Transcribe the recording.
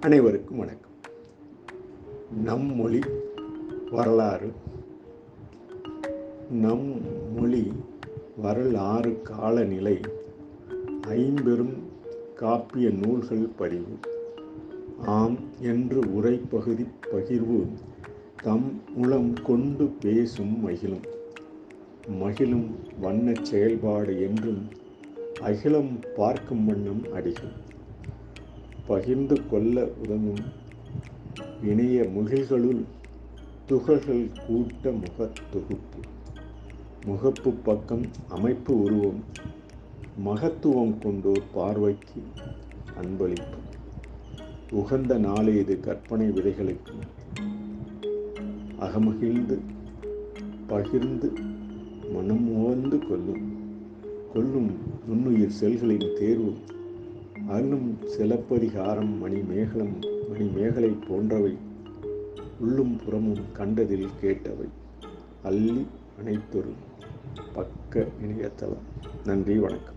அனைவருக்கும் வணக்கம். நம் மொழி வரலாறு. நம் மொழி வரலாறு காலநிலை ஐம்பெரும் காப்பிய நூல்கள் பதிவு. ஆம் என்று உரைப்பகுதி பகிர்வு தம் உளம் கொண்டு பேசும் மகிழும். மகிழும் வண்ணச் செயல்பாடு என்றும் அகிலம் பார்க்கும் வண்ணம் அடிகள். பகிர்ந்து கொள்ள உதவும் இணைய முகில்களுள் துகள்கள் கூட்ட முக தொகுப்பு. முகப்பு பக்கம் அமைப்பு உருவம் மகத்துவம் கொண்டோர் பார்வைக்கு அன்பளிப்பு. உகந்த நாளே இது கற்பனை விதைகளுக்கு. அகமகிழ்ந்து பகிர்ந்து மனம் உவந்து கொள்ளும் கொள்ளும் நுண்ணுயிர் செல்களின் தேர்வு அருளும் சிலப்பதிகாரம் மணிமேகலம் மணிமேகலை போன்றவை உள்ளும் புறமும் கண்டதில் கேட்டவை. அள்ளி அனைத்தொரு பக்க இணையதளம். நன்றி வணக்கம்.